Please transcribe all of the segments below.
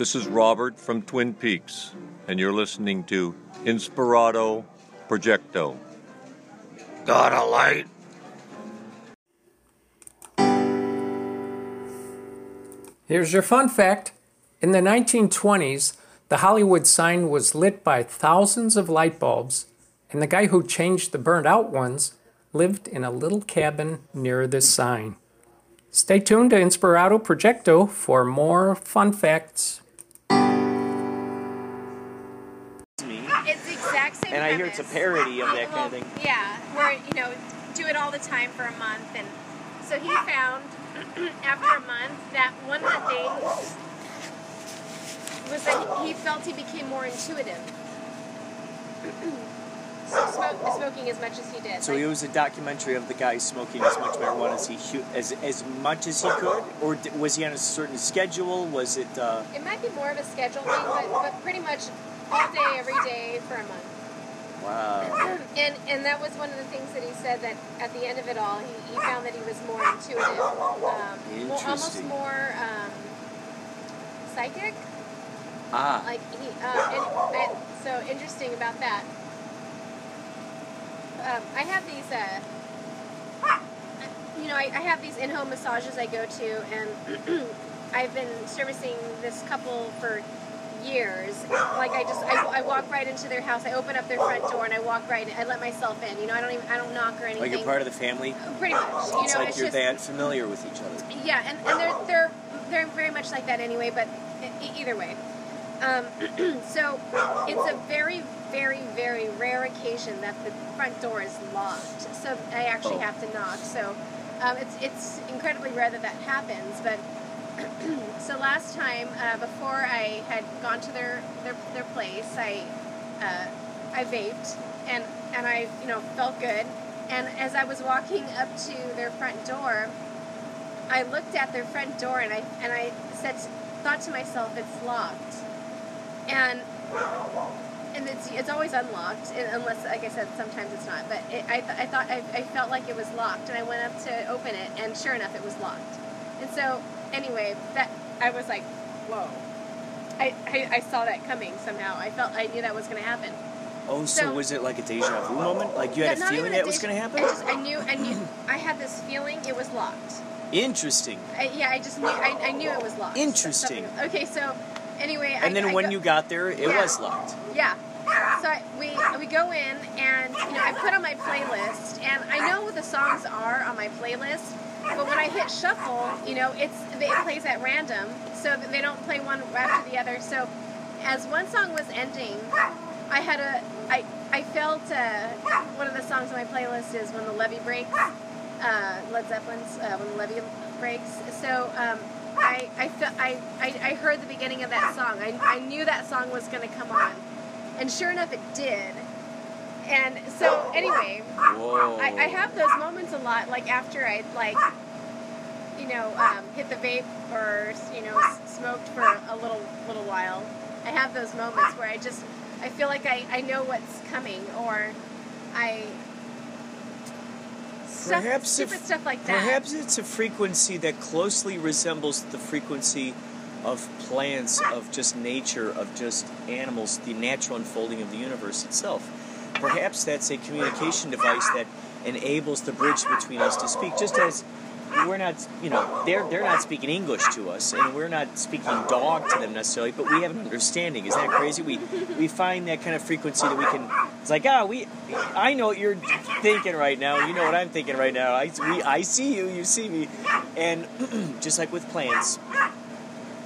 This is Robert from Twin Peaks, and you're listening to Inspirado Projecto. Got a light? Here's your fun fact. In the 1920s, the Hollywood sign was lit by thousands of light bulbs, and the guy who changed the burnt out ones lived in a little cabin near this sign. Stay tuned to Inspirado Projecto for more fun facts. And I hear it's a parody of that kind of thing. Yeah, where you know, do it all the time for a month, and so he found after a month that one of the things was that he felt he became more intuitive. so smoke, smoking as much as he did. So like- it was a documentary of the guy smoking as much marijuana as he as as much as he could, or d- was he on a certain schedule? Was it? Uh, It might be more of a schedule thing, but, but pretty much all day, every day for a month. Wow. And and that was one of the things that he said that at the end of it all, he, he found that he was more intuitive, um, more, almost more um, psychic. Ah. Like he, uh, and, and so interesting about that. Um, I have these, uh, you know, I, I have these in-home massages I go to, and I've been servicing this couple for years. Like I just, I, I walk right into their house. I open up their front door and I walk right. in. I let myself in. You know, I don't even, I don't knock or anything. Like you're part of the family. Pretty much. You It's know, like it's you're just, that familiar with each other. yeah, and, and they're they're they're very much like that anyway. But either way, um, so it's a very very very rare occasion that the front door is locked. So I actually Oh. have to knock. So um, it's it's incredibly rare that that happens. But so last time uh, before I had gone to their their, their place, I uh, I vaped and and I you know felt good. And as I was walking up to their front door, I looked at their front door and I and I said thought to myself it's locked, and and it's it's always unlocked unless like I said sometimes it's not. But it, I I thought I, I felt like it was locked and I went up to open it and sure enough it was locked. And so anyway that I was like whoa. I, I, I saw that coming somehow. I felt I knew that was going to happen. Oh, so, So- was it like a deja vu moment? Like you had a feeling that was going to happen? I just I knew I knew I had this feeling it was locked. Interesting. I, yeah, I just knew I, I knew it was locked. Interesting. Something- Okay, so anyway, I, And then I when go- you got there, it Yeah. was locked. yeah. So I, we we go in and you know I put on my playlist and I know what the songs are on my playlist, but when I hit shuffle, you know it's it plays at random, so that they don't play one after the other. So as one song was ending, I had a I I felt uh, one of the songs on my playlist is when the levee breaks, uh, Led Zeppelin's uh, when the levee breaks. So. Um, I, I, felt, I, I, I heard the beginning of that song. I, I knew that song was going to come on. And sure enough, it did. And so, anyway, I, I have those moments a lot, like after I like, you know, ah. um, hit the vape or you know, ah. s- smoked for a little little while. I have those moments where I just I feel like I, I know what's coming, or I stuff, Perhaps stupid if- stuff like that. Perhaps it's a frequency that closely resembles the frequency of plants, ah. of just nature, of just animals, the natural unfolding of the universe itself. Perhaps that's a communication device that enables the bridge between us to speak, just as we're not, you know, they're they're not speaking English to us, and we're not speaking dog to them necessarily, but we have an understanding. Isn't that crazy? We we find that kind of frequency that we can. It's like ah, we, I know what you're thinking right now. You know what I'm thinking right now. I we I see you, you see me, and just like with plants,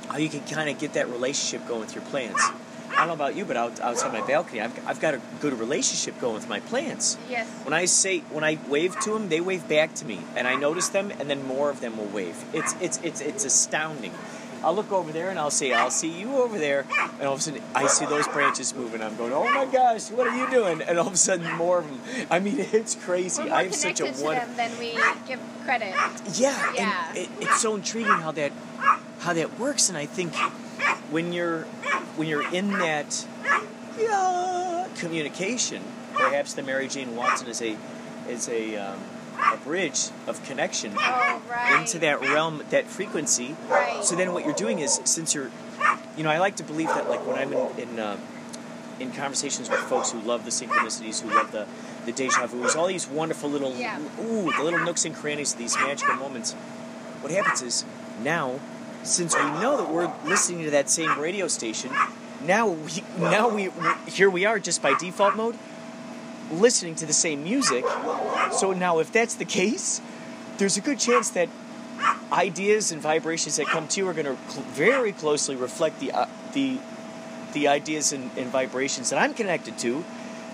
how you can kind of get that relationship going with your plants. I don't know about you, but out, outside my balcony, I've, I've got a good relationship going with my plants. yes. When I say when I wave to them, they wave back to me, and I notice them, and then more of them will wave. It's it's it's it's astounding. I'll look over there and I'll say, "I'll see you over there," and all of a sudden I see those branches moving. I'm going, "Oh my gosh, what are you doing?" And all of a sudden more of them. I mean, it's crazy. We're more I have such a one. them than we give credit. Yeah, Yeah. and it, it's so intriguing how that how that works, and I think when you're when you're in that yeah, communication, perhaps the Mary Jane Watson is a is a um, a bridge of connection Oh, right. into that realm, that frequency. Right. So then, what you're doing is, since you're you know, I like to believe that like when I'm in in, uh, in conversations with folks who love the synchronicities, who love the the deja vu's, all these wonderful little Yeah. ooh, the little nooks and crannies of these magical moments. What happens is now, since we know that we're listening to that same radio station, now we now we here we are just by default mode listening to the same music. So now, if that's the case, there's a good chance that ideas and vibrations that come to you are going to cl- very closely reflect the uh, the the ideas and, and vibrations that I'm connected to,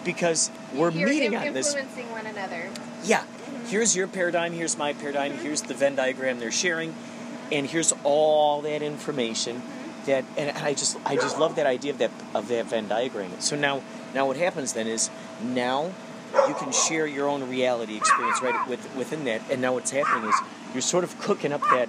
because we're You're meeting on this. influencing one another. Yeah, here's your paradigm. Here's my paradigm. Here's the Venn diagram they're sharing, and here's all that information. That and I just I just love that idea of that of that Venn diagram. So now now what happens then is now you can share your own reality experience right with within that. And now what's happening is you're sort of cooking up that.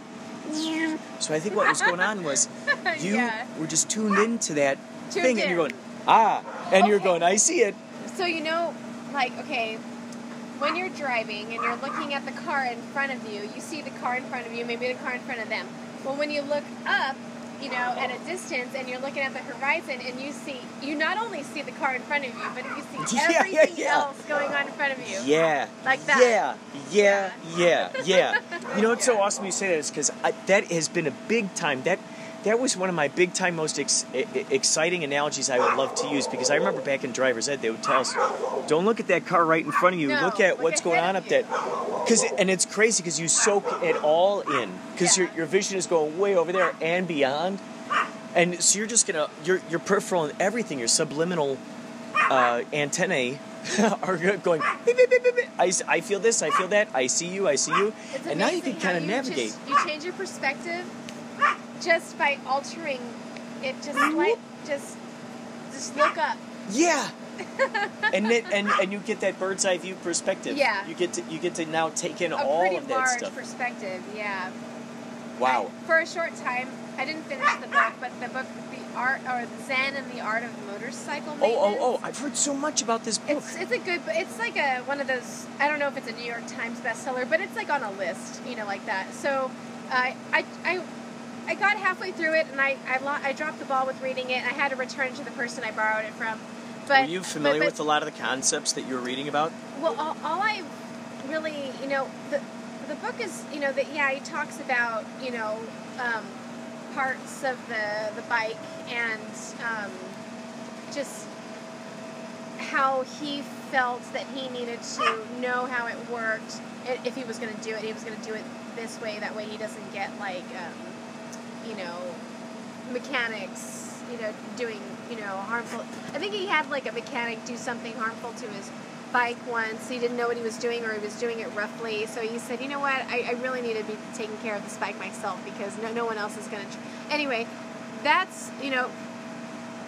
So I think what was going on was you Yeah. were just tuned into that Tuned thing, and you're going ah, and you're going I see it. So you know, like, okay, when you're driving and you're looking at the car in front of you, you see the car in front of you, maybe the car in front of them. Well, when you look up, you know, at a distance and you're looking at the horizon and you see, you not only see the car in front of you, but you see Yeah, yeah, everything yeah. else going on in front of you. Yeah. Like that. Yeah, yeah, yeah, yeah. You know what's so awesome you say that is because that has been a big time. That that was one of my big time most ex- exciting analogies I would love to use because I remember back in driver's ed they would tell us, don't look at that car right in front of you. No, look at look what's going on up there. Cause and it's crazy because you soak it all in because Yeah. your your vision is going way over there and beyond. And so you're just gonna your your peripheral and everything, your subliminal uh, antennae are going. beep, beep, beep. I, I feel this, I feel that, I see you, I see you, It's and now you can kind of navigate. Just, you change your perspective just by altering it. Just like just just look up. Yeah. and it, and and you get that bird's eye view perspective. Yeah. You get to you get to now take in A all of that large stuff. perspective. Yeah. Wow. I- for a short time, I didn't finish the book, but the book, the art or Zen and the Art of Motorcycle Oh oh oh! I've heard so much about this book. It's it's a good. It's like a one of those. I don't know if it's a New York Times bestseller, but it's like on a list, you know, like that. So, uh, I I I got halfway through it, and I I, lo- I dropped the ball with reading it. I had to return it to the person I borrowed it from. But Were you familiar but, with a lot of the concepts that you were reading about? Well, all, all I really, you know, the the book is, you know, that yeah, he talks about, you know, um, parts of the the bike and um, just how he felt that he needed to know how it worked. If he was going to do it, he was going to do it this way. That way, he doesn't get like, um, you know, mechanics, you know, doing, you know, harmful. I think he had like a mechanic do something harmful to his bike once. He didn't know what he was doing, or he was doing it roughly. So he said, you know what, I, I really need to be taking care of this bike myself because no, no one else is going to. Tr-. Anyway, that's you know,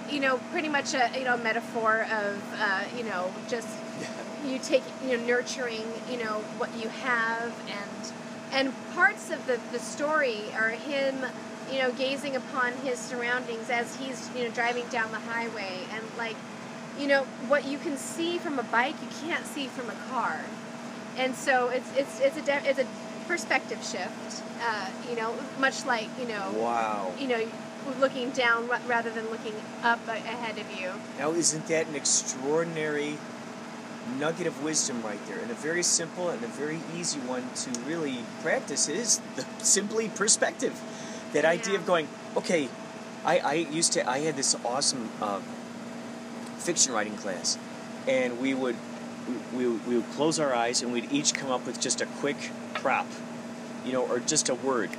you know, pretty much a you know metaphor of uh, you know just you take you know nurturing you know what you have and and parts of the the story are him you know gazing upon his surroundings as he's you know driving down the highway and like you know what you can see from a bike you can't see from a car and so it's it's it's a de- it's a perspective shift uh, you know much like you know Wow. you know looking down rather than looking up ahead of you Now, isn't that an extraordinary nugget of wisdom right there? And a very simple and a very easy one to really practice is the, simply perspective. That idea of going, okay, I, I used to, I had this awesome uh, fiction writing class, and we would, we, we, would close our eyes and we'd each come up with just a quick prop, you know, or just a word,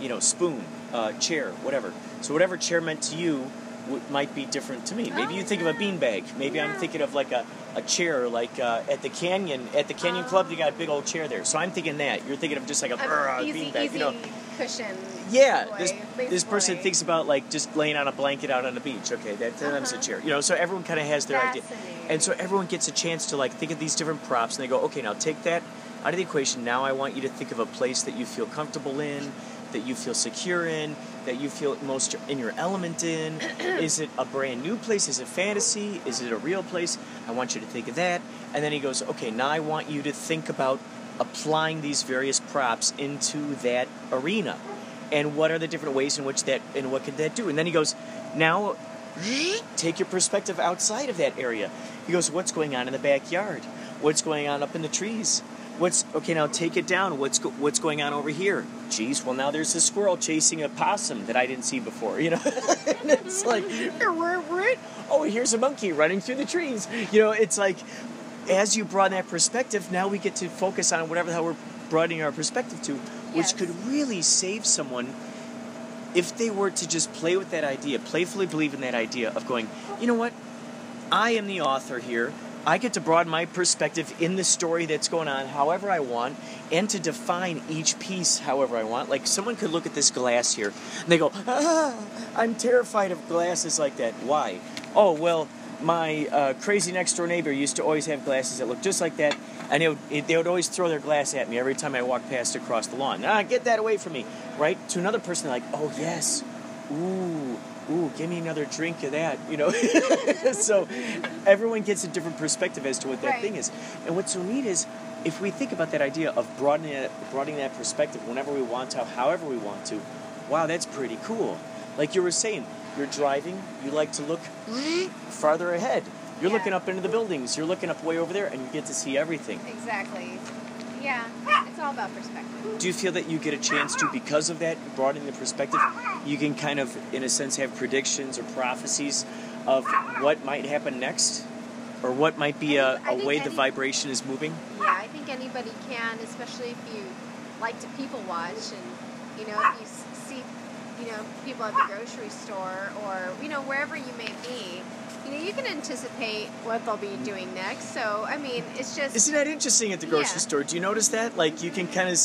you know, spoon, uh, chair, whatever. So whatever chair meant to you w- might be different to me. Maybe Oh, you think of a yeah. beanbag. Maybe I'm thinking of like a, a chair, like uh, at the canyon. At the canyon Oh. club, they got a big old chair there. So I'm thinking that. You're thinking of just like a, An easy, beanbag. easy You know, cushion. yeah. boy, This this person thinks about like just laying on a blanket out on the beach. Okay, that that's a Uh-huh. chair. You know, so everyone kind of has their idea, and so everyone gets a chance to like think of these different props, and they go, okay, now take that out of the equation. Now I want you to think of a place that you feel comfortable in, that you feel secure in, that you feel most in your element in. Is it a brand new place? Is it fantasy? Is it a real place? I want you to think of that. And then he goes, okay, now I want you to think about applying these various props into that arena. and what are the different ways in which that and what could that do? And then he goes, now take your perspective outside of that area. He goes, what's going on in the backyard? What's going on up in the trees? What's okay now? Take it down. What's go, what's going on over here? Geez, well now there's a squirrel chasing a possum that I didn't see before. You know, and it's like, oh, here's a monkey running through the trees. You know, it's like, as you broaden that perspective, now we get to focus on whatever the hell we're broadening our perspective to, which Yes. could really save someone if they were to just play with that idea, playfully believe in that idea of going, you know what? I am the author here. I get to broaden my perspective in the story that's going on however I want and to define each piece however I want. Like someone could look at this glass here and they go, ah, I'm terrified of glasses like that. Why? Oh, well, my uh, crazy next door neighbor used to always have glasses that looked just like that, and they would, it, they would always throw their glass at me every time I walked past across the lawn. Ah, get that away from me, right? To another person, like, oh, yes, ooh, ooh, give me another drink of that, you know? so everyone gets a different perspective as to what that Right. thing is. And what's so neat is if we think about that idea of broadening that, broadening that perspective whenever we want to, however we want to, wow, that's pretty cool. Like you were saying, you're driving, you like to look mm-hmm. farther ahead. You're Yeah. looking up into the buildings, you're looking up way over there, and you get to see everything. Exactly. Yeah, it's all about perspective. Do you feel that you get a chance to, because of that, broadening the perspective, you can kind of, in a sense, have predictions or prophecies of what might happen next? Or what might be a, I a think way the vibration is moving? Yeah, I think anybody can, especially if you like to people watch and, you know, if you see, you know, people at the grocery store or, you know, wherever you may be, you know, you can anticipate what they'll be doing next. So, I mean, it's just. Isn't that interesting at the grocery Yeah. store? Do you notice that? Like, you can kind of,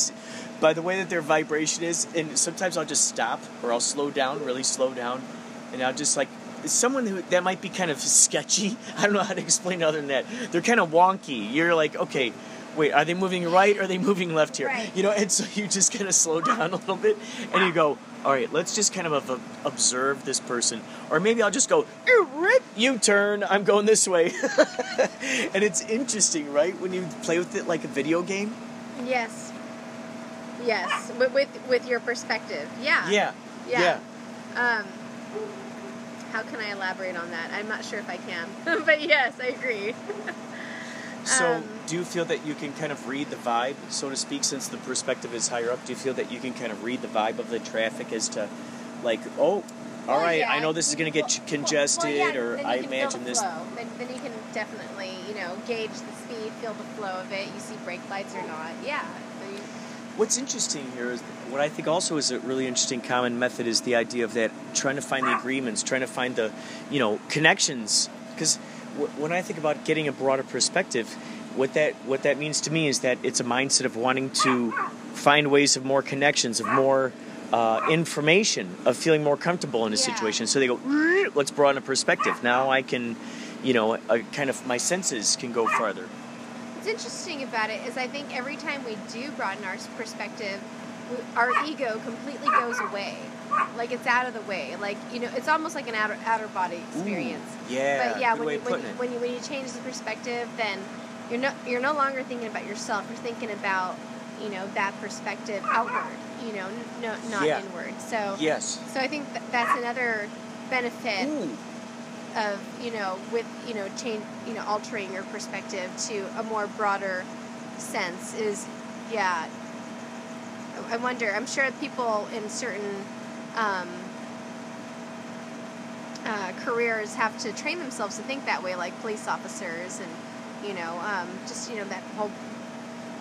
by the way that their vibration is, and sometimes I'll just stop or I'll slow down, really slow down, and I'll just like, someone who that might be kind of sketchy. I don't know how to explain other than that. They're kind of wonky. You're like, okay, wait, are they moving right or are they moving left here? Right. You know, and so you just kind of slow down a little bit and you go, all right, let's just kind of ob- observe this person. Or maybe I'll just go, you turn, I'm going this way. and it's interesting, right? When you play with it like a video game. Yes. Yes, with, with, with your perspective. Yeah. Yeah. Yeah. Um, how can I elaborate on that? I'm not sure if I can. but yes, I agree. So, Um, do you feel that you can kind of read the vibe, so to speak, since the perspective is higher up? Do you feel that you can kind of read the vibe of the traffic as to, like, oh, all Well, right, yeah, I know this is going to get well- congested, well, yeah, or I imagine this. Then, then you can definitely, you know, gauge the speed, feel the flow of it. You see brake lights or not. Yeah. You- What's interesting here is what I think also is a really interesting common method is the idea of that trying to find the agreements, trying to find the, you know, connections. Because w- when I think about getting a broader perspective, what that what that means to me is that it's a mindset of wanting to find ways of more connections, of more uh, information, of feeling more comfortable in a Yeah. situation. So they go, let's broaden a perspective. Now I can, you know, kind of my senses can go farther. What's interesting about it is I think every time we do broaden our perspective, our ego completely goes away. Like it's out of the way. Like you know, it's almost like an outer outer body experience. Yeah, but yeah, when you, when, you, when you when you change the perspective, then you're no you're no longer thinking about yourself. You're thinking about you know that perspective outward. You know, no not Yeah. inward. So Yes. so I think that that's another benefit Ooh. of you know with you know change you know altering your perspective to a more broader sense is yeah I- i wonder i'm sure people in certain um, uh, careers have to train themselves to think that way like police officers and you know um, just you know that whole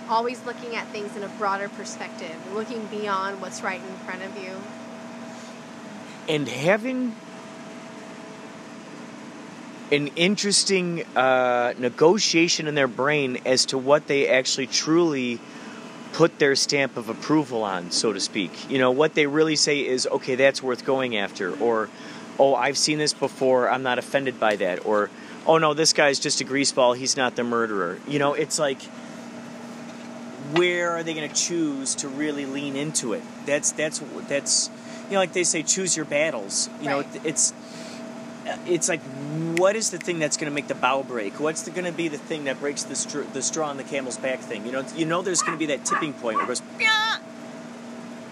always looking at things in a broader perspective looking beyond what's right in front of you and having an interesting uh, negotiation in their brain as to what they actually truly put their stamp of approval on, so to speak. You know, what they really say is, okay, that's worth going after, or, oh, I've seen this before, I'm not offended by that, or, oh no, this guy's just a greaseball, he's not the murderer. You know, it's like, where are they going to choose to really lean into it? That's that's that's you know, like they say, choose your battles. You know, it's it's like what is the thing that's going to make the bow break? What's going to be the thing that breaks the str- the straw on the camel's back thing? You know, you know, there's going to be that tipping point where it goes.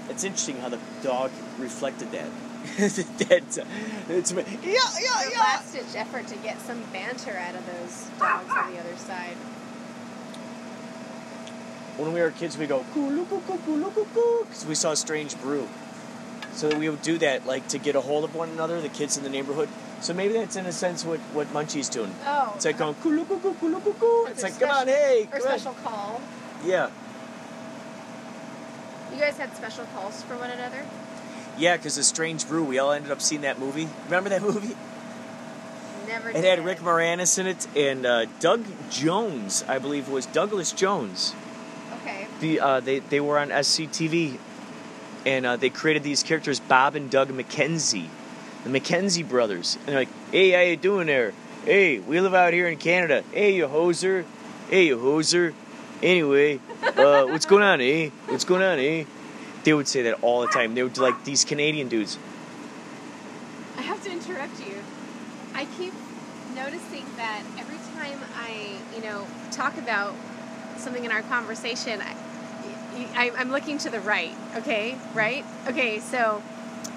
It's interesting how the dog reflected that. that uh, it's yeah, yeah, A yeah. last ditch effort to get some banter out of those dogs on the other side. When we were kids, we go coo coo coo coo coo because we saw a Strange Brew. So we would do that like to get a hold of one another, the kids in the neighborhood. So maybe that's in a sense what what Munchie's doing. Oh. It's like going coo coo coo coo coo. It's like come on, hey, Or special call. Yeah, You guys had special calls for one another? Yeah, because the Strange Brew, we all ended up seeing that movie. Remember that movie? Never It did. had Rick Moranis in it and uh, Doug Jones, I believe it was Douglas Jones. Okay. The uh, they they were on SCTV, and uh, they created these characters, Bob and Doug McKenzie, the McKenzie brothers. And they're like, "Hey, how you doing there? Hey, we live out here in Canada. Hey, you hoser. Hey, you hoser. Anyway, uh, what's going on, eh? What's going on, eh?" They would say that all the time. They would like these Canadian dudes. I have to interrupt you. I keep noticing that every time I, you know, talk about something in our conversation, I, I, I'm looking to the right. Okay, right? Okay, so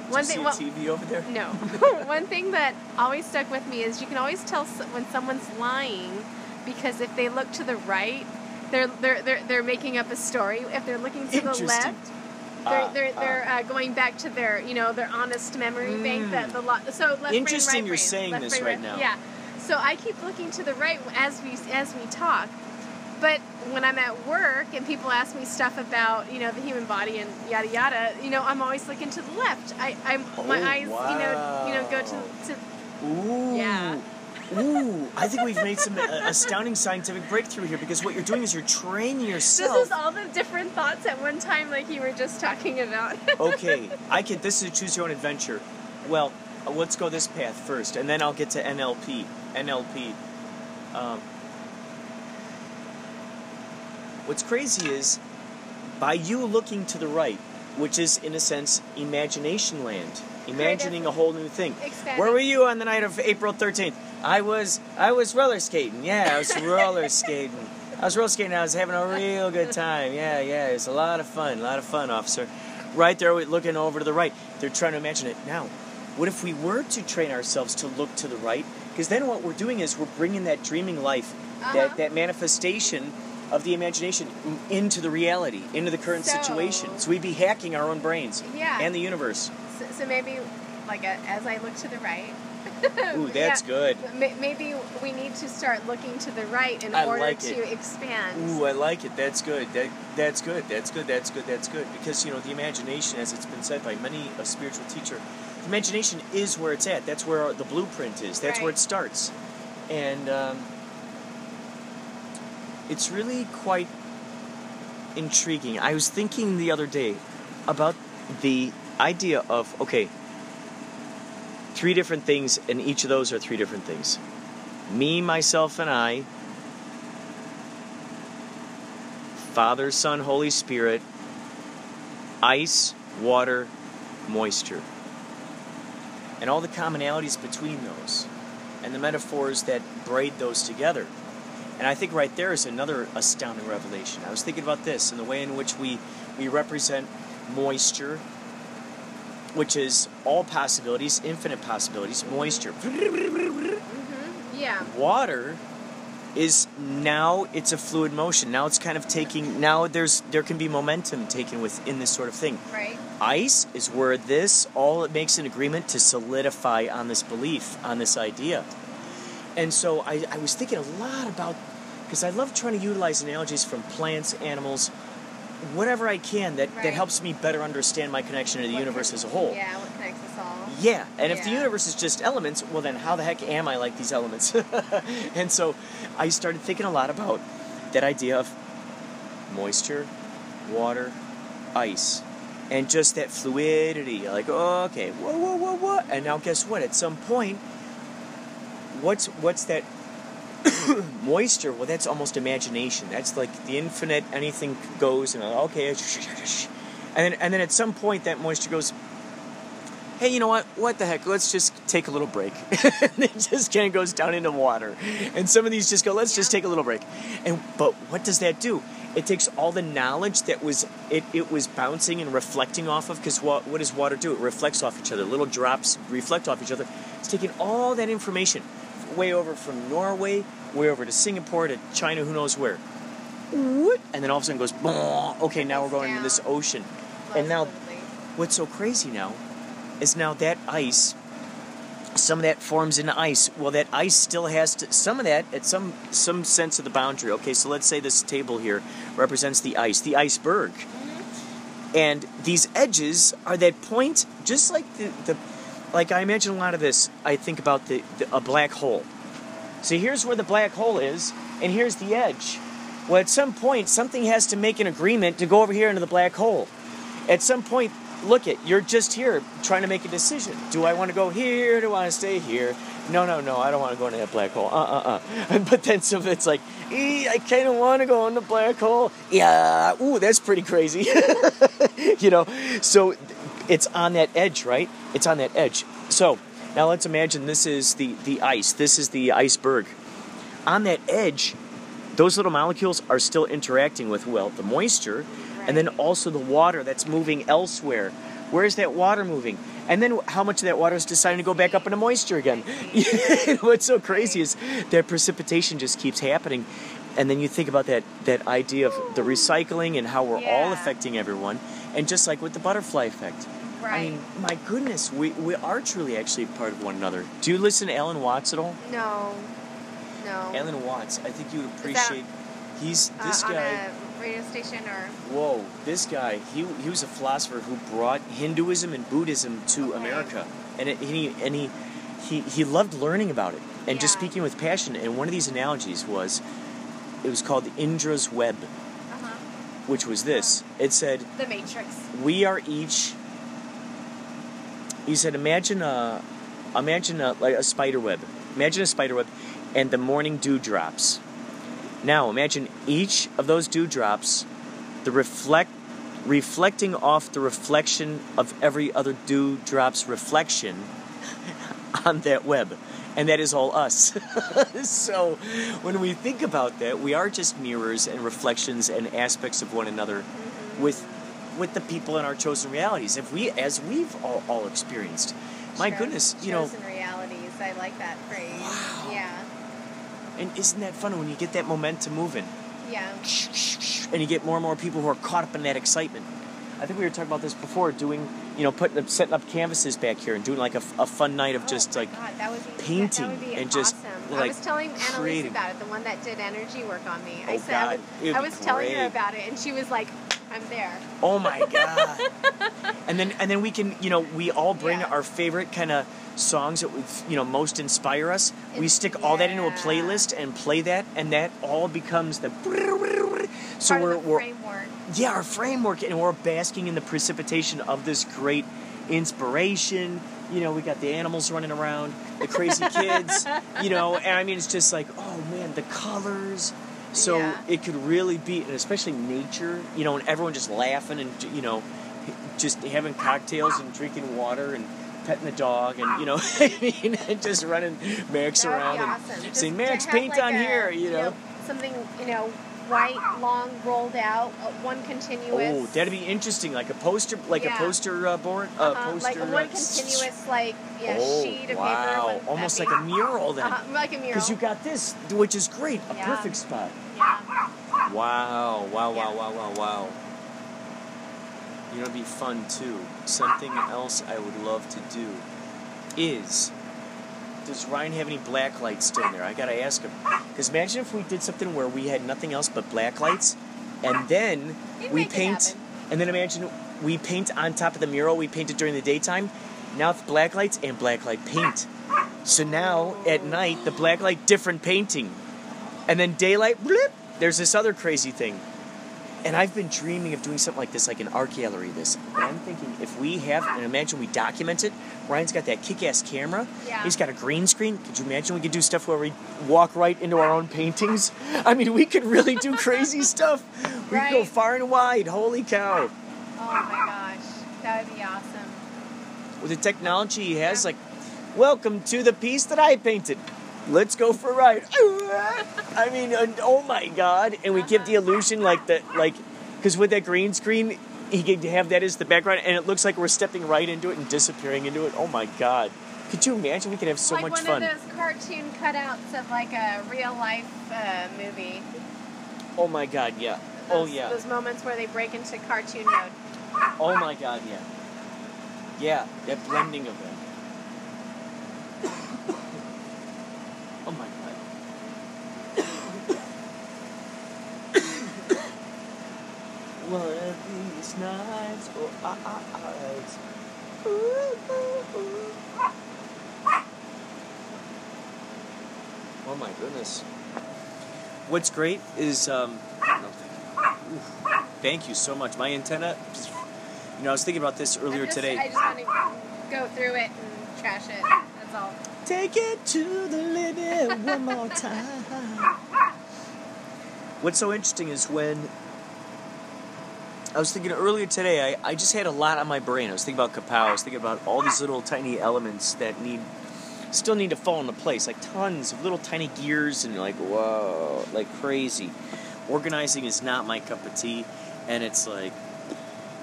one Do you thing. Well, see a TV over there? no, one thing that always stuck with me is you can always tell when someone's lying because if they look to the right, they're they're they're, they're making up a story. If they're looking to the Interesting. left. Ah, They're, they're, they're uh, going back to their, you know, their honest memory bank. The, the lo- so left brain, Interesting right you're brain, saying left this brain, right right- now. Yeah. So I keep looking to the right as we as we talk, but when I'm at work and people ask me stuff about, you know, the human body and yada yada, you know, I'm always looking to the left. I, I'm my Oh, eyes, you know, you know, go to, to Ooh. Yeah. Ooh, I think we've made some uh, astounding scientific breakthrough here because what you're doing is you're training yourself. This is all the different thoughts at one time, like you were just talking about. okay, I can. This is a choose your own adventure. Well, uh, let's go this path first, and then I'll get to NLP. NLP. Um, what's crazy is by you looking to the right, which is in a sense imagination land, imagining a whole new thing. Expand Where were you on the night of April 13th? I was I was roller skating. Yeah, I was roller skating. I was roller skating. I was having a real good time. Yeah, yeah, it was a lot of fun. A lot of fun, officer. Right there, looking over to the right. They're trying to imagine it now. What if we were to train ourselves to look to the right? Because then what we're doing is we're bringing that dreaming life, Uh-huh. that that manifestation of the imagination into the reality, into the current So- situation. So we'd be hacking our own brains Yeah. and the universe. so, so maybe, like, a, as I look to the right. Ooh, that's Yeah. good. Maybe we need to start looking to the right in I order like to expand. Ooh, I like it. That's good. That that's good. That's good. That's good. That's good. Because you know the imagination, as it's been said by many a spiritual teacher, the imagination is where it's at. That's where the blueprint is. That's where it starts, and um, it's really quite intriguing. I was thinking the other day about the idea of okay, three different things, and each of those are three different things. Me, myself, and I. Father, Son, Holy Spirit, ice, water, moisture. And all the commonalities between those, and the metaphors that braid those together. And I think right there is another astounding revelation. I was thinking about this and the way in which we, we represent moisture, which is all possibilities, infinite possibilities, moisture. Mm-hmm. Yeah. Water is now it's a fluid motion. Now it's kind of taking now there's there can be momentum taken within this sort of thing. Right. Ice is where this all it makes an agreement to solidify on this belief, on this idea. And so I, I was thinking a lot about because I love trying to utilize analogies from plants, animals, whatever I can that, Right. that helps me better understand my connection to the What universe as a whole. Yeah, what connects us all. Yeah, and if the universe is just elements, well, then how the heck am I like these elements? and so I started thinking a lot about that idea of moisture, water, ice, and just that fluidity. Like, oh, okay, whoa, whoa, whoa, whoa. And now, guess what? At some point, what's what's that moisture? Well, that's almost imagination. That's like the infinite. Anything goes, and okay, and then and then at some point, that moisture goes hey, you know what? What the heck? Let's just take a little break. and it just kind of goes down into water. And some of these just go, let's just take a little break. And but what does that do? It takes all the knowledge that was it, it was bouncing and reflecting off of because what, what does water do? It reflects off each other. Little drops reflect off each other. It's taking all that information way over from Norway, way over to Singapore to China, who knows where. And then all of a sudden goes, okay, now we're going into this ocean. And now what's so crazy now is now that ice some of that forms into ice. Well that ice still has to some of that at some some sense of the boundary. Okay so let's say this table here represents the ice the iceberg. Mm-hmm. And these edges are that point just like the, the like i imagine a lot of this i think about the, the a black hole. So here's where the black hole is and here's the edge. Well at some point something has to make an agreement to go over here into the black hole. At some point look at you're just here trying to make a decision. Do i want to go here? Do i want to stay here? No no no i don't want to go into that black hole. Uh uh uh. But then so it's like "Eh, i kind of want to go in the black hole. Yeah ooh that's pretty crazy. You know so it's on that edge right it's on that edge. So now let's imagine this is the the ice. This is the iceberg. On that edge those little molecules are still interacting with well the moisture and then also the water that's moving elsewhere. Where's that water moving? And then how much of that water is deciding to go back up into moisture again? What's so crazy is that precipitation just keeps happening. And then you think about that that idea of the recycling and how we're all affecting everyone. And just like with the butterfly effect I mean, my goodness, we, we are truly actually part of one another. Do you listen to Alan Watts at all? No. No. Alan Watts, I think you would that, appreciate. He's uh, this on guy. a radio station or Whoa, this guy. He he was a philosopher who brought Hinduism and Buddhism to Okay. America, and it, he and he, he he loved learning about it and just speaking with passion. And one of these analogies was, it was called Indra's web, uh-huh. which was this. It said, the Matrix. we are each he said imagine a imagine a, like a spider web. Imagine a spider web and the morning dew drops. Now imagine each of those dew drops the reflect reflecting off the reflection of every other dew drop's reflection on that web. And that is all us. So when we think about that we are just mirrors and reflections and aspects of one another with with the people in our chosen realities if we as we've all, all experienced my goodness you know chosen realities. I like that phrase. Wow. Yeah. and isn't that fun when you get that momentum moving Yeah. and you get more and more people who are caught up in that excitement i think we were talking about this before doing you know putting up setting up canvases back here and doing like a fun night of oh just oh my like God, be, painting that would be and just, awesome. I was telling Annalise creating. about it, the one that did energy work on me. I Oh, said I God, was, I was telling her about it, and she was like, "I'm there." Oh my god! and then and then we can you know we all bring Yeah. our favorite kind of songs that we you know most inspire us. we It's- stick all that into a playlist and play that, and that all becomes the. So Part we're, the we're framework. yeah our framework, and we're basking in the precipitation of this great inspiration. You know, we got the animals running around, the crazy kids. You know, and I mean it's just like oh man, the colors. So Yeah. it could really be, and especially nature, you know, and everyone just laughing and you know, just having cocktails and drinking water and petting the dog and you know, I mean, and just running Max That would around be and awesome. Just saying, "Max, paint like on a, here," you know. something you know, white, long, rolled out, uh, one continuous. Oh, that'd be interesting, like a poster, like Yeah. a poster uh, board, uh, uh-huh, poster. like one uh, continuous like yeah oh, sheet of wow, paper. One, almost like a mural then, Uh-huh, like a mural. because you got this, which is great, a Yeah. perfect spot. Wow, wow, wow, wow, wow, wow. You know, it'd be fun too. Something else I would love to do is. Does Ryan have any black lights still in there? I gotta ask him. Because imagine if we did something where we had nothing else but black lights, and then we paint, and then imagine we paint on top of the mural we painted during the daytime. Now it's black lights and black light paint. So now at night, the black light different painting. And then daylight, blip, there's this other crazy thing. And I've been dreaming of doing something like this, like an art gallery. This, and I'm thinking if we have, and imagine we document it. Ryan's got that kick-ass camera. Yeah. He's got a green screen. Could you imagine we could do stuff where we walk right into our own paintings? I mean, we could really do crazy stuff. We could go far and wide. Holy cow! Oh my gosh, that would be awesome. With the technology he has, like, welcome to the piece that I painted. Let's go for a ride. I mean, and, oh my god! And we give the illusion like that, like, because with that green screen, he could have that as the background, and it looks like we're stepping right into it and disappearing into it. Oh my god! Could you imagine? We could have so like much one of those cartoon cutouts of like a real life uh, movie. Oh my god! Yeah. Those, oh yeah. Those moments where they break into cartoon mode. Oh my god! Yeah. Yeah. That blending of them. oh my god. One of these nights, oh, ah, ah, ah, ooh, ooh, ooh. Oh my goodness. What's great is, um, no, thank you. Thank you so much. My antenna, you know, I was thinking about this earlier I just, today. I just want to go through it and trash it. That's all. Take it to the limit one more time. What's so interesting is when I was thinking earlier today, I, I just had a lot on my brain. I was thinking about kapow. I was thinking about all these little tiny elements that need still need to fall into place, like tons of little tiny gears, and like, whoa, like crazy. Organizing is not my cup of tea, and it's like,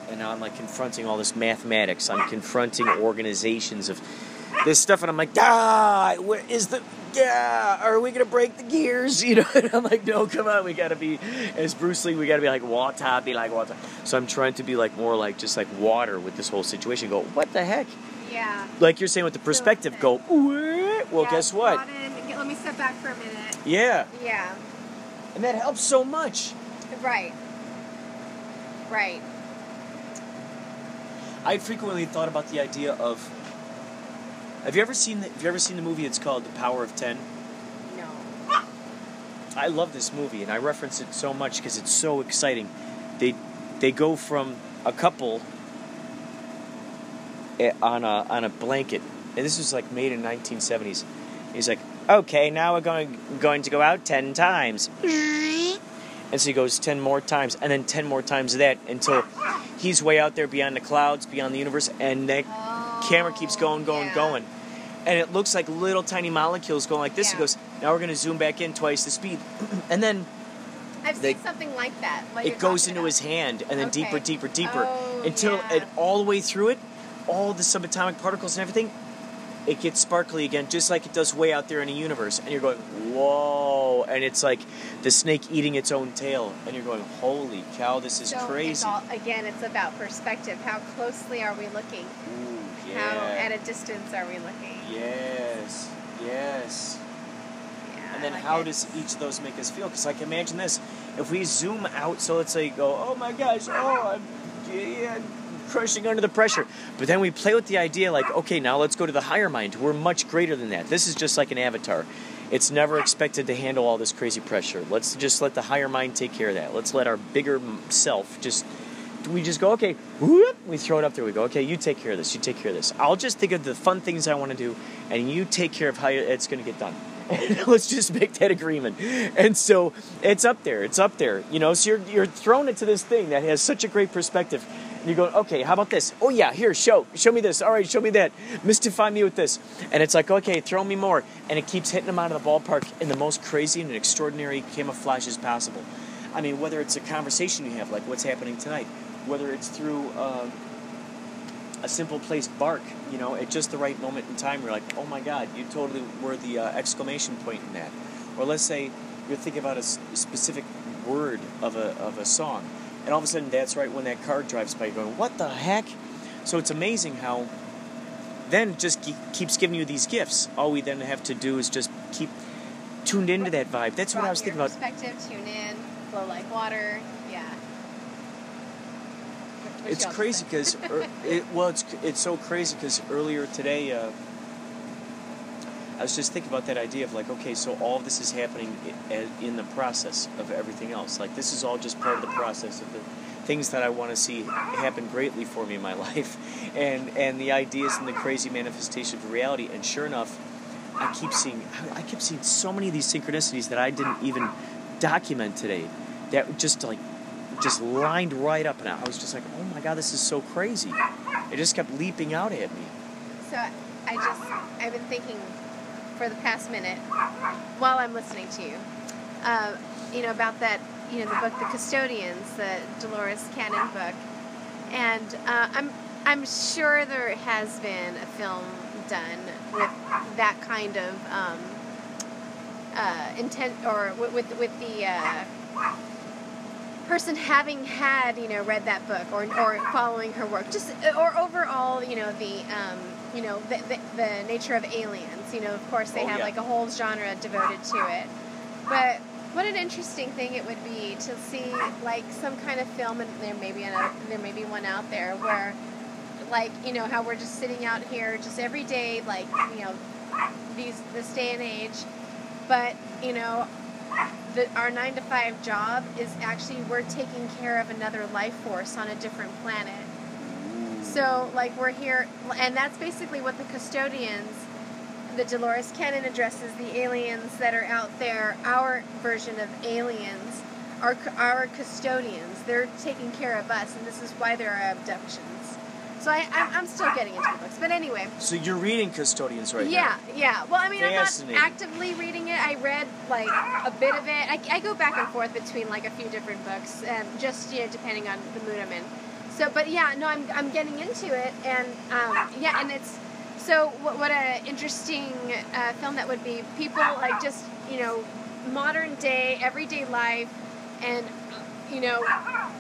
and now I'm like confronting all this mathematics. I'm confronting organizations of this stuff, and I'm like, ah, where is the, yeah, are we gonna break the gears? You know, and I'm like, no, come on, we gotta be, as Bruce Lee, we gotta be like water, be like water. So I'm trying to be like more like just like water with this whole situation. Go, what the heck? Yeah. Like you're saying with the perspective, go, "Wah." well, Yeah, guess what? in- Let me step back for a minute. Yeah, Yeah. and that helps so much. Right. Right. I frequently thought about the idea of. Have you ever seen? The, have you ever seen the movie? It's called The Power of Ten. No. I love this movie, and I reference it so much because it's so exciting. They they go from a couple eh, on a on a blanket, and this was like made in 1970s. He's like, okay, now we're going going to go out ten times, and so he goes ten more times, and then ten more times of that until he's way out there beyond the clouds, beyond the universe, and that camera keeps going, going, yeah. going. And it looks like little tiny molecules going like this. Yeah. goes, now we're going to zoom back in twice the speed. and then I've They- seen something like that. it goes into about. his hand and then Okay. deeper, deeper, deeper Oh, until yeah. it, all the way through it, all the subatomic particles and everything, it gets sparkly again, just like it does way out there in the universe. And you're going, whoa. And it's like the snake eating its own tail. And you're going, holy cow, this is So It's crazy. all, again, it's about perspective. How closely are we looking? Ooh, How at a distance are we looking? Yes, yes. Yeah, And then like how it. does each of those make us feel? Because like imagine this: if we zoom out, so let's say you go, oh my gosh, oh I'm yeah, crushing under the pressure. But then we play with the idea like, okay, now let's go to the higher mind. We're much greater than that. This is just like an avatar. It's never expected to handle all this crazy pressure. Let's just let the higher mind take care of that. Let's let our bigger self just. We just go, okay, whoop, we throw it up there. We go, okay, you take care of this, you take care of this. I'll just think of the fun things I want to do, and you take care of how it's going to get done. Let's just make that agreement. And so it's up there. It's up there. You know, so you're you're thrown into this thing that has such a great perspective. And you go, okay, how about this? Oh yeah, here, show, show me this. All right, show me that. Mystify me with this. And it's like, okay, throw me more. And it keeps hitting them out of the ballpark in the most crazy and extraordinary camouflage as possible. I mean, whether it's a conversation you have, like what's happening tonight, whether it's through. Uh, a simple placed bark, you know, at just the right moment in time, you're like, oh my God, you totally were the uh, exclamation point in that. Or let's say you're thinking about a s- specific word of a, of a song, and all of a sudden that's right when that car drives by, you're going, what the heck? So it's amazing how then just ke- keeps giving you these gifts. All we then have to do is just keep tuned into that vibe. That's what I was thinking about. Perspective, tune in, flow like water. Yeah. What- what It's crazy because it, well, it's it's so crazy because earlier today, uh, I was just thinking about that idea of like, okay, so all of this is happening in the process of everything else. Like this is all just part of the process of the things that I want to see happen greatly for me in my life, and and the ideas and the crazy manifestation of reality. And sure enough, I keep seeing I kept seeing so many of these synchronicities that I didn't even document today. That just like just lined right up, and I was just like, "Oh my god, this is so crazy!" It just kept leaping out at me. So I just I've been thinking for the past minute while I'm listening to you. Uh, you know about that. You know the book, The Custodians, the Dolores Cannon book, and uh, I'm I'm sure there has been a film done with that kind of um, uh, intent or with with, with the uh, person having had you know read that book or or following her work, just or overall you know the um, you know the, the, the nature of aliens. You know, of course they Oh, have yeah. like a whole genre devoted to it, but what an interesting thing it would be to see like some kind of film, and there may be another, there may be one out there where, like you know how we're just sitting out here just every day, like you know, these this day and age, but you know, the, our nine to five job is actually we're taking care of another life force on a different planet. So like we're here, and that's basically what the custodians the Dolores Cannon addresses the aliens that are out there. Our version of aliens are our custodians. They're taking care of us, and this is why there are abductions. So I, I'm, I'm still getting into the books, but anyway. So you're reading Custodians right yeah, yeah. Well, I mean, I'm not actively reading it. I read like a bit of it. I, I go back and forth between like a few different books, um, just you know, depending on the mood I'm in. So, but yeah, no, I'm, I'm getting into it, and um, yeah, and it's so what, what a interesting uh, film that would be. People like just you know, modern day, everyday life, and you know,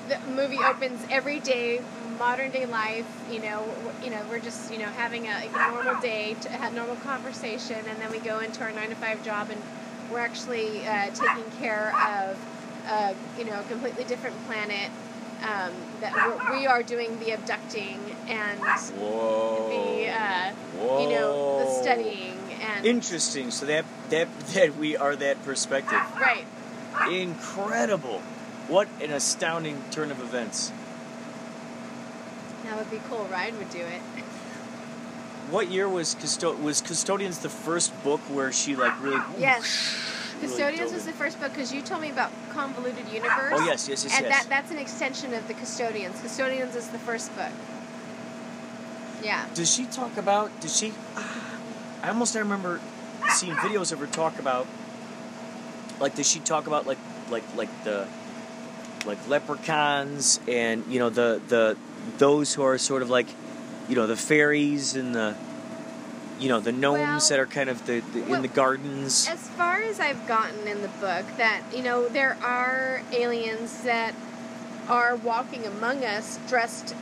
the movie opens every day, modern day life. You know, you know, we're just you know having a, a normal day, to have normal conversation, and then we go into our nine to five job, and we're actually uh, taking care of uh, you know a completely different planet. Um, that we are doing the abducting and Whoa. the uh, Whoa. you know the studying and Interesting. So that that that we are that perspective. right. Incredible. What an astounding turn of events. That would be cool. Ryan would do it. What year was Custo- was Custodians the first book where she like really Yes. really Custodians was the first book because you told me about Convoluted Universe. Oh yes, yes, yes, and yes. that that's an extension of the Custodians. Custodians is the first book. Yeah. Does she talk about? Does she? I almost I remember seeing videos of her talk about. Like, does she talk about like like like the like leprechauns and you know the the those who are sort of like you know the fairies and the you know the gnomes Well, that are kind of the, the well, in the gardens. As far as I've gotten in the book, that you know there are aliens that are walking among us dressed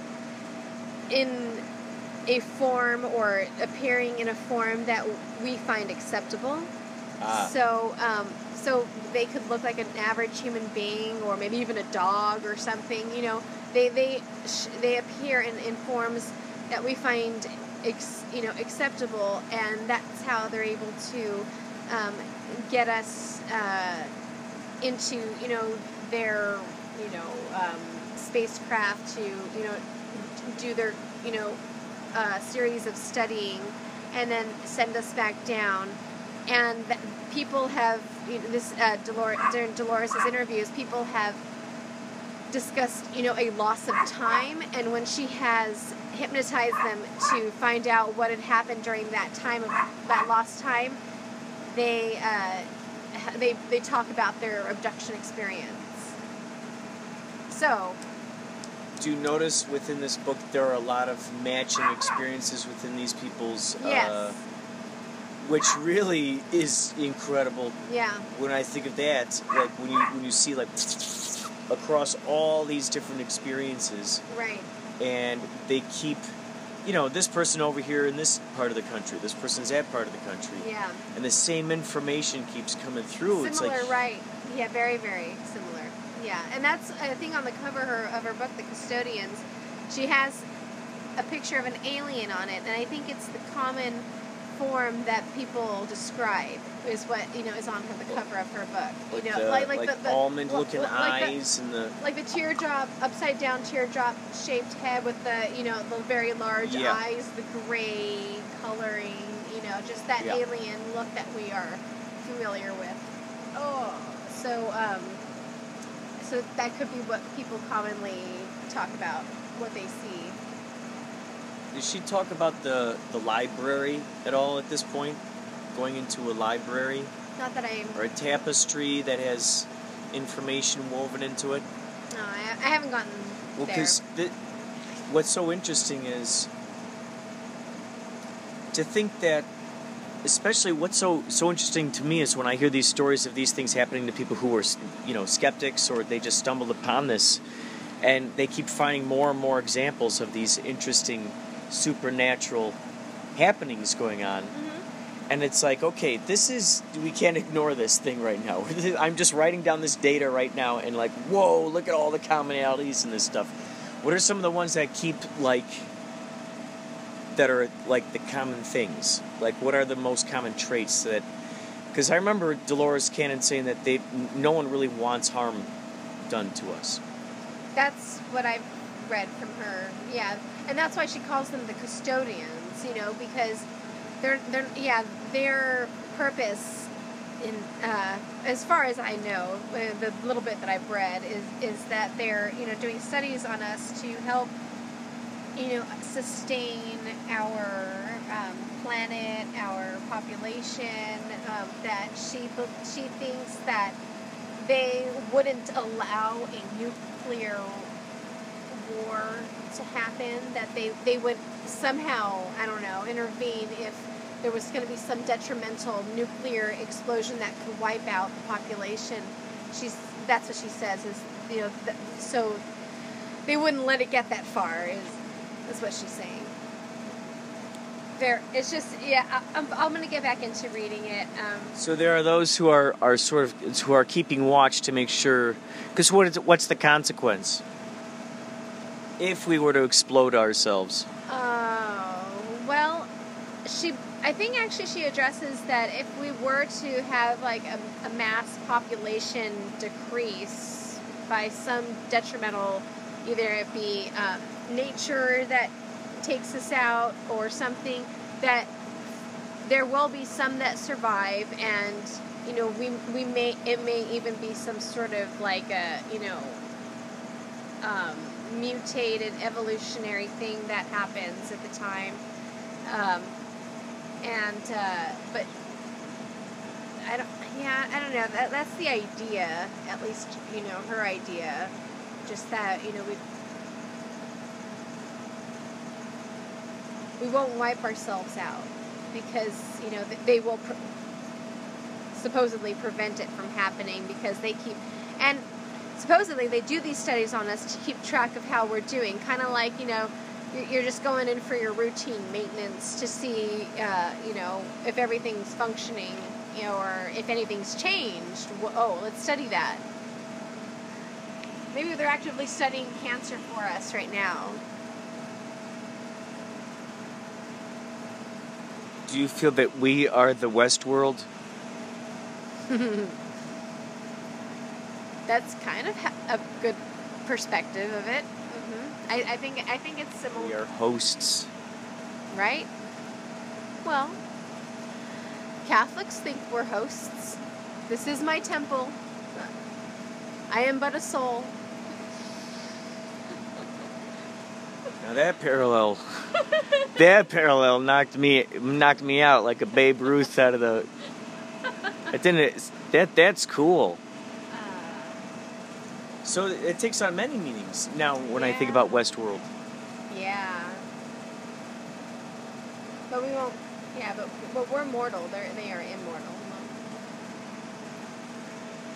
in a form or appearing in a form that we find acceptable. Ah. So, um, so they could look like an average human being, or maybe even a dog or something. You know, they they they appear in, in forms that we find, you know, acceptable, and that's how they're able to um, get us uh, into you know their you know um, spacecraft to you know do their you know uh, series of studying and then send us back down. And people have you know, this uh, Dolores, during Dolores's interviews people have discussed you know a loss of time and when she has hypnotized them to find out what had happened during that time of that lost time they uh, they they talk about their abduction experience. So. Do you notice within this book there are a lot of matching experiences within these people's, Yes. uh, which really is incredible. Yeah. When I think of that, like when you when you see like across all these different experiences, right and they keep, you know, this person over here in this part of the country, this person's that part of the country, yeah and the same information keeps coming through. it's like Similar, like right? Yeah, very, very similar. Yeah, and that's I think on the cover her, of her book, The Custodians, she has a picture of an alien on it, and I think it's the common form that people describe is what you know is on her, the cover of her book. like you know, the like like, like, the, the almond-looking like the- eyes and the like the teardrop, upside down teardrop shaped head with the, you know, the very large Yeah. eyes, the gray coloring, you know, just that Yeah. alien look that we are familiar with. Oh, so, um, so that could be what people commonly talk about, what they see. Did she talk about the the library at all at this point? going into a library Not that I. or a tapestry that has information woven into it? No, I, I haven't gotten Well, because what's so interesting is to think that, especially what's so so interesting to me is when I hear these stories of these things happening to people who are, you know, skeptics or they just stumbled upon this, and they keep finding more and more examples of these interesting supernatural happenings going on. Mm-hmm. And it's like, okay, this is, we can't ignore this thing right now. I'm just writing down this data right now and, like, whoa, look at all the commonalities in this stuff. What are some of the ones that keep, like, that are, like, the common things? Like, what are the most common traits that. Because I remember Dolores Cannon saying that they, no one really wants harm done to us. That's what I've read from her. Yeah, and that's why she calls them the custodians. You know, because they're they're yeah their purpose in uh, as far as I know, uh, the little bit that I've read is is that they're you know doing studies on us to help you know sustain our um, planet, our population. Um, that she she thinks that they wouldn't allow a nuclear war to happen that they they would somehow I don't know intervene if there was going to be some detrimental nuclear explosion that could wipe out the population. She's that's what she says is you know th- so they wouldn't let it get that far is is what she's saying. There it's just yeah I, I'm, I'm going to get back into reading it um, So there are those who are, are sort of who are keeping watch to make sure. Because what is what's the consequence if we were to explode ourselves? Oh, well, she, I think actually she addresses that if we were to have like a, a mass population decrease by some detrimental, either it be um, nature that takes us out or something, that there will be some that survive and you know we we may it may even be some sort of like a you know um, mutated evolutionary thing that happens at the time. Um, and uh, but I don't. Yeah, I don't know. That that's the idea. At least you know her idea. Just that you know we we won't wipe ourselves out because you know they will pr- supposedly prevent it from happening because they keep and supposedly they do these studies on us to keep track of how we're doing kind of like you know you're, you're just going in for your routine maintenance to see uh, you know if everything's functioning you know or if anything's changed. Oh let's study that. Maybe they're actively studying cancer for us right now. Do you feel that we are the Westworld? that's kind of ha- a good perspective of it hmm I, I think I think it's similar We are hosts. right? Well, Catholics think we're hosts. This is my temple. I am but a soul. Now that parallel, that parallel knocked me knocked me out like a Babe Ruth out of the. It didn't. That that's cool. So it takes on many meanings now when I think about Westworld. Yeah. But we won't. Yeah, but but we're mortal. They're they are immortal.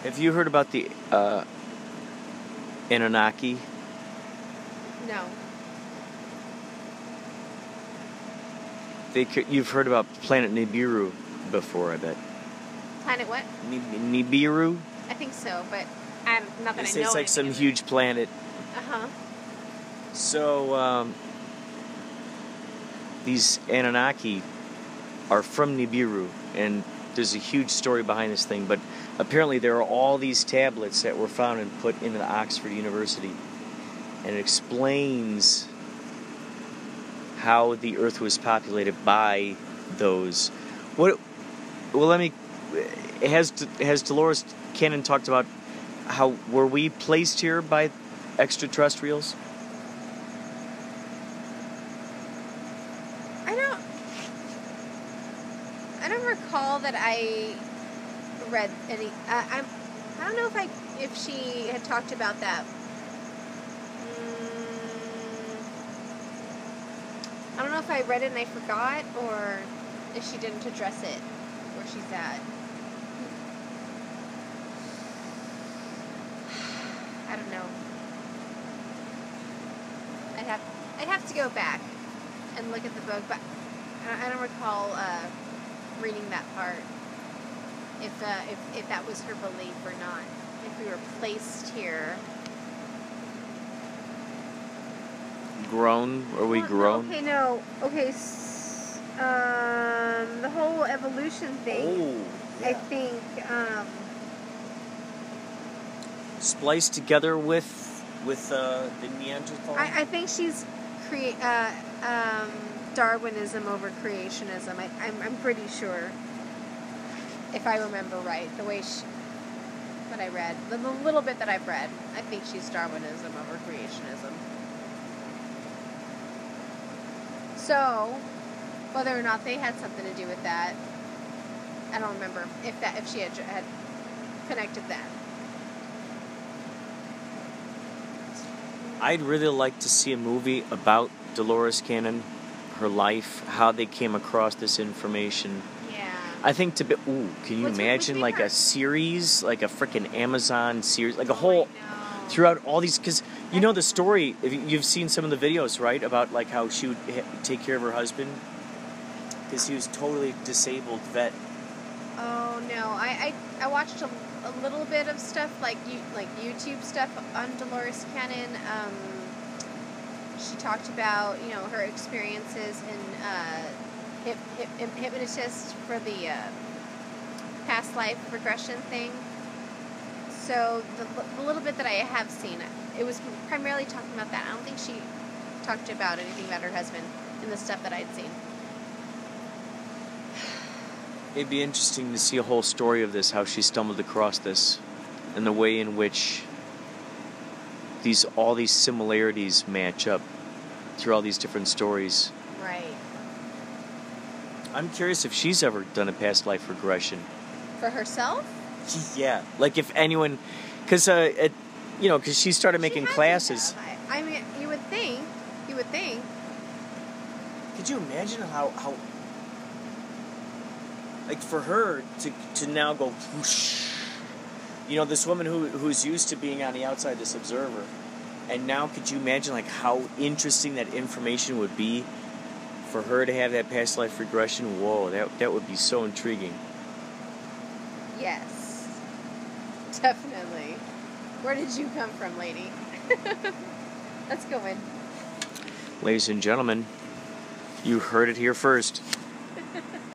Have you heard about the uh, Anunnaki? No. They, you've heard about planet Nibiru before, I bet. Planet what? Ni- Nibiru? I think so, but I'm not that It's, I know. it's like some huge planet. Uh huh. So, um, these Anunnaki are from Nibiru, and there's a huge story behind this thing, but apparently there are all these tablets that were found and put into Oxford University, and it explains how the Earth was populated by those. What? Well, let me. Has has Dolores Cannon talked about how were we placed here by extraterrestrials? I don't. I don't recall that I read any. Uh, I'm. I don't know if I if she had talked about that. Mm, I don't know if I read it and I forgot, or if she didn't address it where she's at. Don't know. I'd have I'd have to go back and look at the book, but I I don't recall uh, reading that part. If, uh, if if that was her belief or not. If we were placed here. Grown? Are we Well, grown? Okay, no. Okay. Um, the whole evolution thing. Oh, yeah. I think. Um, spliced together with with uh, the Neanderthal. I, I think she's create uh, um, Darwinism over creationism. I, I'm, I'm pretty sure, if I remember right, the way she, what I read, the, the little bit that I've read, I think she's Darwinism over creationism. So, whether or not they had something to do with that, I don't remember if that if she had had connected that. I'd really like to see a movie about Dolores Cannon, her life, how they came across this information. Yeah. I think to be. Ooh, can you which imagine like be a series, like a freaking Amazon series, like a Oh, whole know. throughout all these? Because you know the story. You've seen some of the videos, right, about like how she would take care of her husband because he was totally disabled vet. Oh no, I I, I watched a, a little bit of stuff like you like YouTube stuff on Dolores Cannon. Um, she talked about you know her experiences in uh, hip, hip, hypnotist for the uh, past life regression thing. So the, the little bit that I have seen, it was primarily talking about that. I don't think she talked about anything about her husband in the stuff that I'd seen. It'd be interesting to see a whole story of this, how she stumbled across this, and the way in which these all these similarities match up through all these different stories. Right. I'm curious if she's ever done a past life regression. For herself. Yeah, like if anyone, because uh, it, you know, because she started making to classes. I, I mean, you would think. You would think. Could you imagine how how like for her to to now go whoosh, you know this woman who who's used to being on the outside this observer and now could you imagine like how interesting that information would be for her to have that past life regression whoa that that would be so intriguing Yes. Definitely. Where did you come from, lady? Let's go in. ladies and gentlemen you heard it here first